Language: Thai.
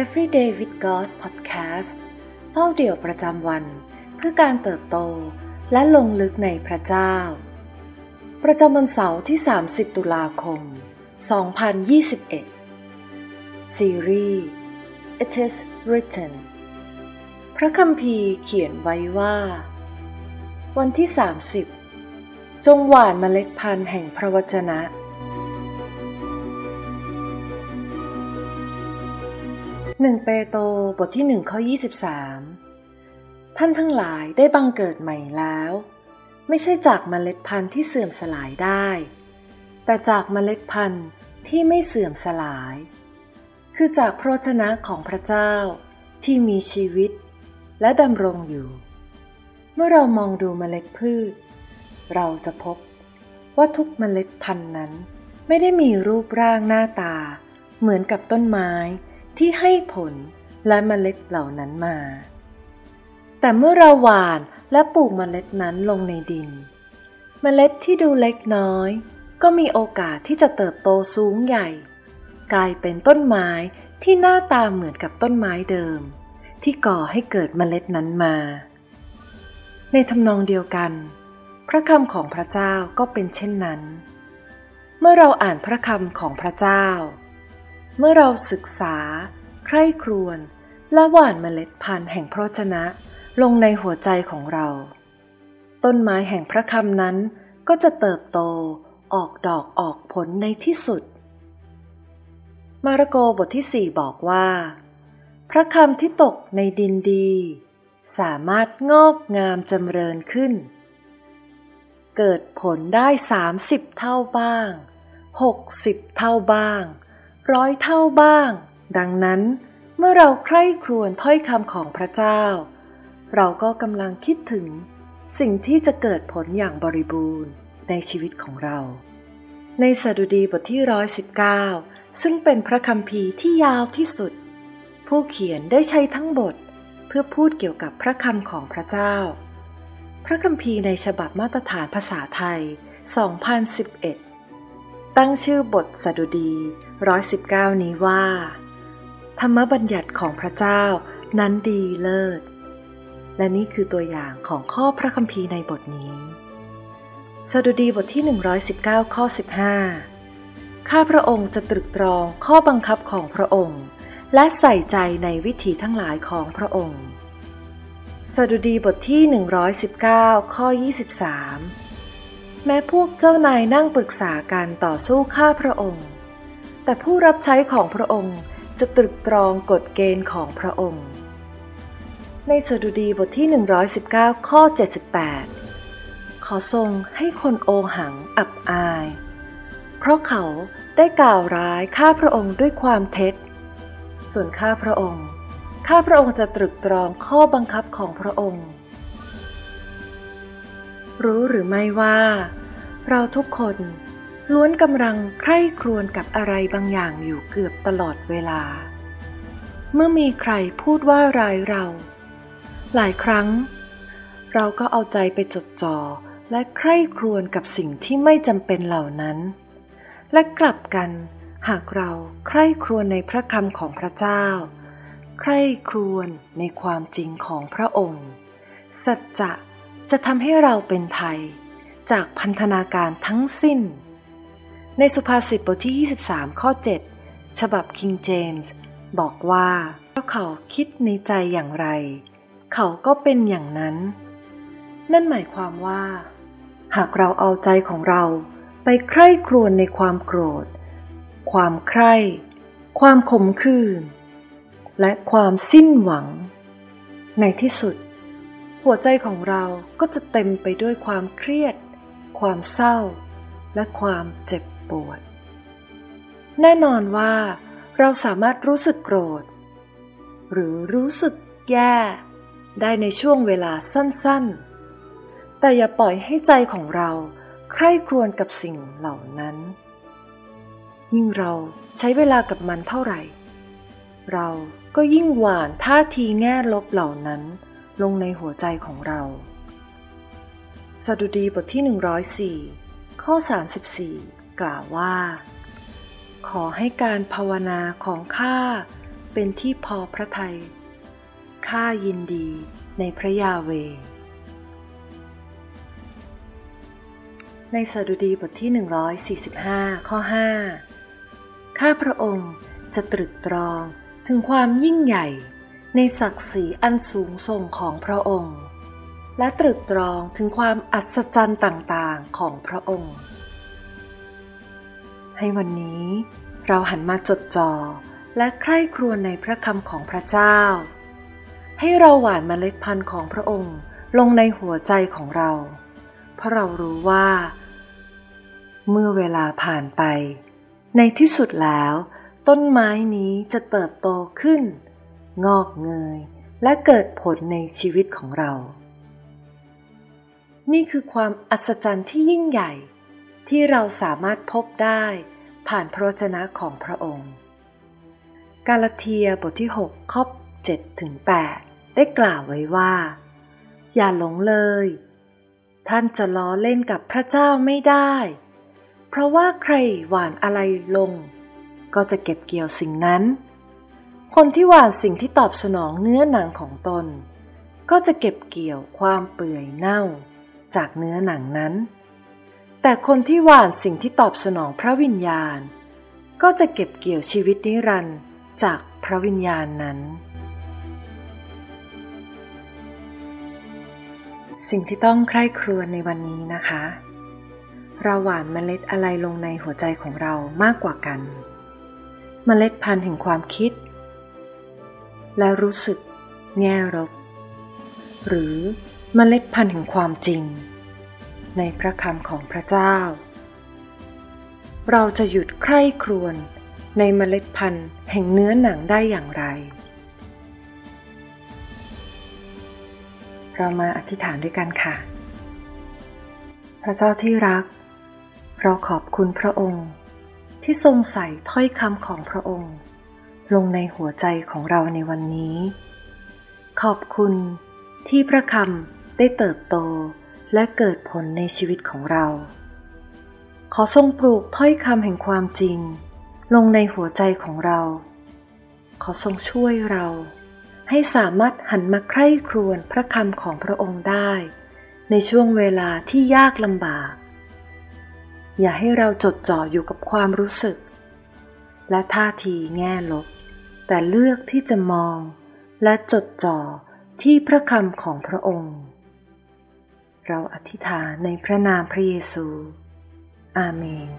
Everyday with God Podcast เฝ้าเดี่ยวประจำวัน เพื่อการเติบโตและลงลึกในพระเจ้า ประจำวันเสาร์ที่ 30 ตุลาคม 2021 ซีรีส์ It is written พระคัมภีร์เขียนไว้ว่า วันที่ 30 จงหว่านเมล็ดพันธุ์แห่งพระวจนะ หนึ่งเปโตรบทที่หนึ่งข้อ23 ท่านทั้งหลายได้บังเกิดใหม่แล้ว ไม่ใช่จากเมล็ดพันธุ์ที่เสื่อมสลายได้ แต่จากเมล็ดพันธุ์ที่ไม่เสื่อมสลาย คือจากพระชนะของพระเจ้าที่มีชีวิต และดำรงอยู่ เมื่อเรามองดูเมล็ดพืช เราจะพบว่าทุกเมล็ดพันธุ์นั้น ไม่ได้มีรูปร่างหน้าตา เหมือนกับต้นไม้ ที่ให้ผลและเมล็ดเหล่านั้นมา แต่เมื่อเราหว่านและปลูกเมล็ดนั้นลงในดิน เมล็ดที่ดูเล็กน้อย ก็มีโอกาสที่จะเติบโตสูงใหญ่ กลายเป็นต้นไม้ที่หน้าตาเหมือนกับต้นไม้เดิม ที่ก่อให้เกิดเมล็ดนั้นมา ในทำนองเดียวกัน พระคำของพระเจ้าก็เป็นเช่นนั้น เมื่อเราอ่านพระคำของพระเจ้า เมื่อเราศึกษา ใคร่ครวญและหว่านเมล็ดพันธุ์แห่งพระชนะลงในหัวใจของเรา ต้นไม้แห่งพระคำนั้นก็จะเติบโตออกดอกออกผลในที่สุด มาระโกบทที่สี่บอกว่า พระคำที่ตกในดินดี สามารถงอกงามจำเริญขึ้น เกิดผลได้สามสิบเท่าบ้างหกสิบเท่าบ้าง ร้อยเท่าบ้าง ดังนั้น เมื่อเราใคร่ครวญถ้อยคำของพระเจ้า เราก็กำลังคิดถึง สิ่งที่จะเกิดผลอย่างบริบูรณ์ในชีวิตของเรา ในสดุดีบทที่ร้อยสิบเก้าซึ่งเป็นพระคัมภีร์ที่ยาวที่สุด ผู้เขียนได้ใช้ทั้งบท เพื่อพูดเกี่ยวกับพระคำของพระเจ้า พระคัมภีร์ในฉบับมาตรฐานภาษาไทย 2011 ตั้งชื่อบทสดุดี119นี้ว่า ธรรมบัญญัติของพระเจ้านั้นดีเลิศ และนี่คือตัวอย่างของข้อพระคัมภีร์ในบทนี้สดุดีบทที่ 119 ข้อ 15 ข้าพระองค์จะตรึกตรองข้อบังคับของพระองค์ และใส่ใจในวิถีทั้งหลายของพระองค์สดุดีบทที่ 119 ข้อ 23 แม้พวกเจ้านายนั่งปรึกษากันต่อสู้ข้าพระองค์ แต่ผู้รับใช้ของพระองค์จะตรึกตรองกฎเกณฑ์ของพระองค์ ในสดุดีบทที่ 119 ข้อ 78 ขอทรงให้คนโอหังอับอาย เพราะเขาได้กล่าวร้ายข้าพระองค์ด้วยความเท็จ ส่วนข้าพระองค์ ข้าพระองค์จะตรึกตรองข้อบังคับของพระองค์ รู้หรือไม่ว่า เราทุกคนล้วนกำลังใคร่ครวญกับอะไรบางอย่างอยู่เกือบตลอดเวลา เมื่อมีใครพูดว่าร้ายเรา หลายครั้ง เราก็เอาใจไปจดจ่อและใคร่ครวญกับสิ่งที่ไม่จำเป็นเหล่านั้น และกลับกันหากเราใคร่ครวญในพระคำของพระเจ้า ใคร่ครวญในความจริงของพระองค์ สัจจะ จะทำให้เราเป็นไทย จากพันธนาการทั้งสิ้น ในสุภาษิตบทที่ 23 ข้อ 7 ฉบับ King James บอกว่าถ้าเขาคิดในใจอย่างไร เขาก็เป็นอย่างนั้น นั่นหมายความว่า หากเราเอาใจของเราไปใคร่ครวญในความโกรธ ความใคร่ ความขมขื่นและความสิ้นหวัง ในที่สุด หัวใจของเราก็จะเต็มไปด้วยความเครียด ความเศร้า และความเจ็บปวด แน่นอนว่าเราสามารถรู้สึกโกรธ หรือรู้สึกแย่ ได้ในช่วงเวลาสั้นๆ แต่อย่าปล่อยให้ใจของเราใคร่ครวญกับสิ่งเหล่านั้น ยิ่งเราใช้เวลากับมันเท่าไหร่ เราก็ยิ่งหวานท่าทีแง่ลบเหล่านั้น ลงในหัวใจของเรา สดุดีบทที่ 104 ข้อ 34 กล่าวว่า ขอให้การภาวนาของข้าเป็นที่พอพระทัยข้ายินดีในพระยาเว ในสดุดีบทที่ 145 ข้อ 5 ข้าพระองค์จะตรึกตรองถึงความยิ่งใหญ่ ในศักดิ์ศรีอันสูงส่งของพระองค์ และตรึกตรองถึงความอัศจรรย์ต่างๆของพระองค์ ให้วันนี้เราหันมาจดจ่อและใคร่ครวญในพระคำของพระเจ้า ให้เราหว่านเมล็ดพันธุ์ของพระองค์ลงในหัวใจของเรา เพราะเรารู้ว่า เมื่อเวลาผ่านไป ในที่สุดแล้ว ต้นไม้นี้จะเติบโตขึ้น งอกเงย และเกิดผลในชีวิตของเรา นี่คือความอัศจรรย์ที่ยิ่งใหญ่ ที่เราสามารถพบได้ผ่านพระวจนะของพระองค์ กาลาเทียบทที่ 6 ข้อ7ถึง8ได้กล่าวไว้ว่า อย่าหลงเลย ท่านจะล้อเล่นกับพระเจ้าไม่ได้ เพราะว่าใครหวานอะไรลง ก็จะเก็บเกี่ยวสิ่งนั้น คนที่หวานสิ่งที่ตอบสนองเนื้อหนังของตน ก็จะเก็บเกี่ยวความเปื่อยเน่าจากเนื้อหนังนั้น แต่คนที่หว่านสิ่งที่ตอบสนองพระวิญญาณ ก็จะเก็บเกี่ยวชีวิตนิรันดร์จากพระวิญญาณนั้น สิ่งที่ต้องใคร่ครวญในวันนี้นะคะ เราหว่านเมล็ดอะไรลงในหัวใจของเรามากกว่ากัน เมล็ดพันธุ์แห่งความคิด และรู้สึกแง่ลบหรือเมล็ดพันธุ์แห่งความจริง ในพระคำของพระเจ้า เราจะหยุดใคร่ครวญในเมล็ดพันธุ์แห่งเนื้อหนังได้อย่างไร เรามาอธิษฐานด้วยกันค่ะ พระเจ้าที่รัก เราขอบคุณพระองค์ ที่ทรงใส่ถ้อยคำของพระองค์ ลงในหัวใจของเราในวันนี้ ขอบคุณที่พระคำได้เติบโตและเกิดผลในชีวิตของเรา ขอทรงปลูกถ้อยคำแห่งความจริง ลงในหัวใจของเรา ขอทรงช่วยเรา ให้สามารถหันมาใคร่ครวญพระคำของพระองค์ได้ ในช่วงเวลาที่ยากลำบาก อย่าให้เราจดจ่ออยู่กับความรู้สึก และท่าทีแง่ลบ แต่เลือกที่จะมองและจดจ่อที่พระคำของพระองค์ เราอธิษฐานในพระนามพระเยซู อาเมน